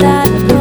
that